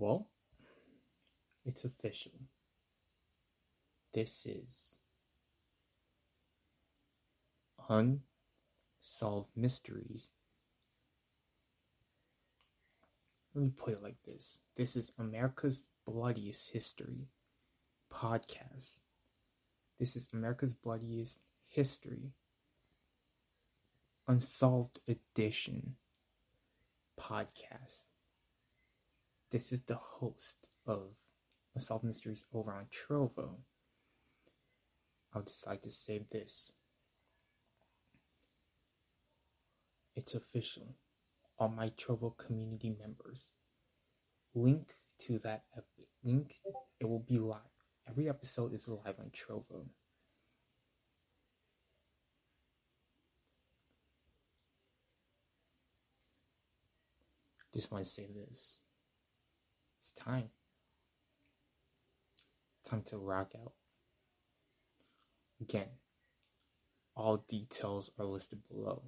Well, it's official. This is Unsolved Mysteries. Let me put it like this this is America's Bloodiest History podcast. This is America's Bloodiest History Unsolved Edition podcast. This is the host of Unsolved Mysteries over on Trovo. I would just like to say this. It's official. All my Trovo community members. Link to that epi- link. It will be live. Every episode is live on Trovo. Just want to say this. It's time. Time to rock out. Again, all details are listed below.